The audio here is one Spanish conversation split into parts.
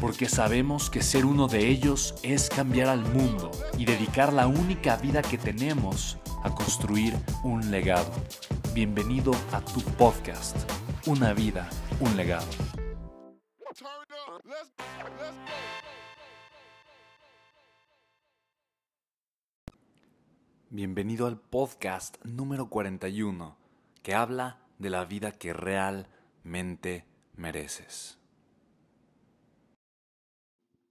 porque sabemos que ser uno de ellos es cambiar al mundo y dedicar la única vida que tenemos a construir un legado. Bienvenido a tu podcast, Una vida, un legado. Bienvenido al podcast número 41, que habla de la vida que realmente mereces.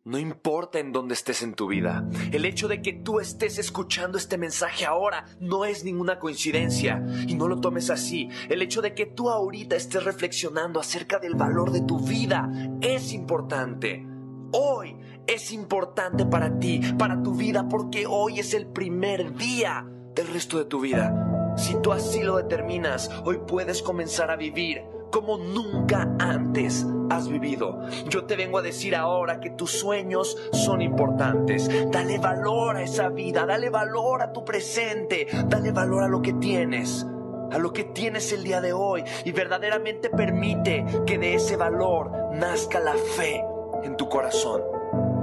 No importa en dónde estés en tu vida, el hecho de que tú estés escuchando este mensaje ahora no es ninguna coincidencia y no lo tomes así. El hecho de que tú ahorita estés reflexionando acerca del valor de tu vida es importante. Hoy es importante para ti, para tu vida, porque hoy es el primer día del resto de tu vida. Si tú así lo determinas, hoy puedes comenzar a vivir como nunca antes has vivido. Yo te vengo a decir ahora que tus sueños son importantes. Dale valor a esa vida, dale valor a tu presente, dale valor a lo que tienes a lo que tienes el día de hoy y verdaderamente permite que de ese valor nazca la fe en tu corazón.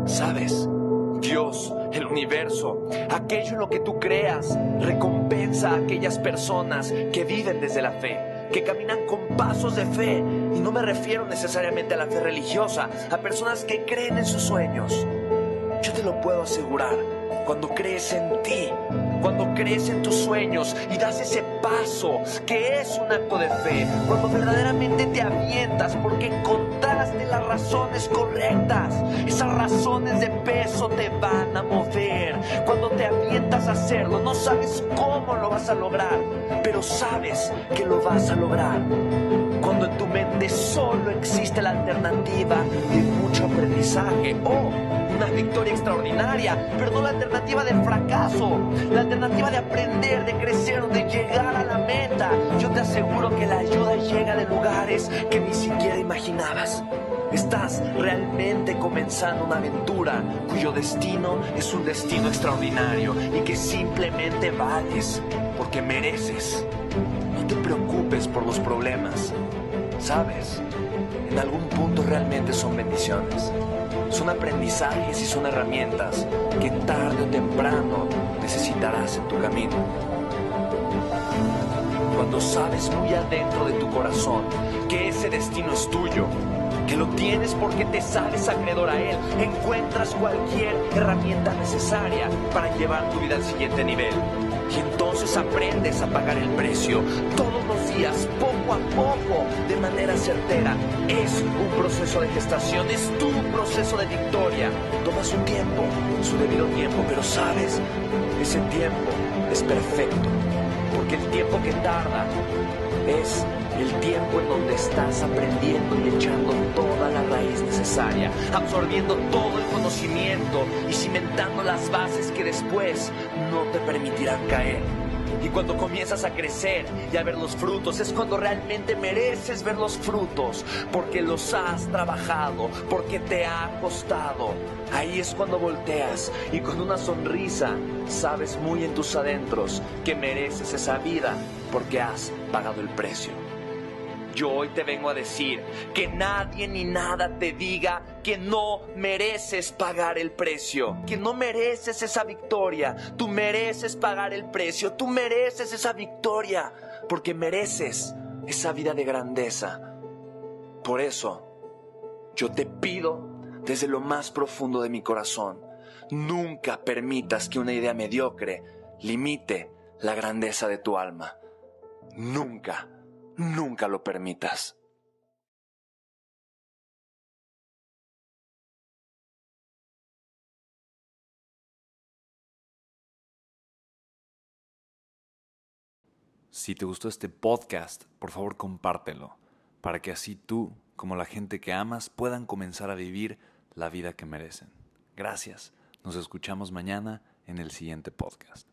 ¿Sabes? Dios, el universo, aquello en lo que tú creas, recompensa a aquellas personas que viven desde la fe que caminan con pasos de fe. Y no me refiero necesariamente a la fe religiosa, a personas que creen en sus sueños. Yo te lo puedo asegurar, cuando crees en ti, cuando crees en tus sueños y das ese paso que es un acto de fe, cuando verdaderamente te avientas porque encontraste las razones correctas, esas razones de peso te van a mover. Cuando te avientas a hacerlo, no sabes cómo lo vas a lograr, pero sabes que lo vas a lograr. Cuando en tu mente solo existe la alternativa de mucho aprendizaje o una victoria extraordinaria, pero no la alternativa del fracaso, la alternativa de aprender, de crecer, de llegar a la meta. Yo te aseguro que la ayuda llega de lugares que ni siquiera imaginabas. Estás realmente comenzando una aventura cuyo destino es un destino extraordinario y que simplemente vales porque mereces. No te preocupes por los problemas. Sabes, en algún punto realmente son bendiciones. Son aprendizajes y son herramientas que tarde o temprano necesitarás en tu camino. Cuando sabes muy adentro de tu corazón que ese destino es tuyo, que lo tienes porque te sabes acreedor a él, encuentras cualquier herramienta necesaria para llevar tu vida al siguiente nivel. Entonces aprendes a pagar el precio todos los días, poco a poco, de manera certera. Es un proceso de gestación, es tu proceso de victoria. Toma su tiempo, su debido tiempo, pero sabes, ese tiempo es perfecto, porque el tiempo que tarda es el tiempo en donde estás aprendiendo y echando toda la raíz necesaria, absorbiendo todo el conocimiento y cimentando las bases que después no te permitirán caer. Y cuando comienzas a crecer y a ver los frutos, es cuando realmente mereces ver los frutos, porque los has trabajado, porque te ha costado. Ahí es cuando volteas y con una sonrisa sabes muy en tus adentros que mereces esa vida, porque has pagado el precio. Yo hoy te vengo a decir que nadie ni nada te diga que no mereces pagar el precio, que no mereces esa victoria. Tú mereces pagar el precio, tú mereces esa victoria, porque mereces esa vida de grandeza. Por eso, yo te pido desde lo más profundo de mi corazón Nunca permitas que una idea mediocre limite la grandeza de tu alma. Nunca, nunca lo permitas. Si te gustó este podcast, por favor compártelo, para que así tú, como la gente que amas, puedan comenzar a vivir la vida que merecen. Gracias. Nos escuchamos mañana en el siguiente podcast.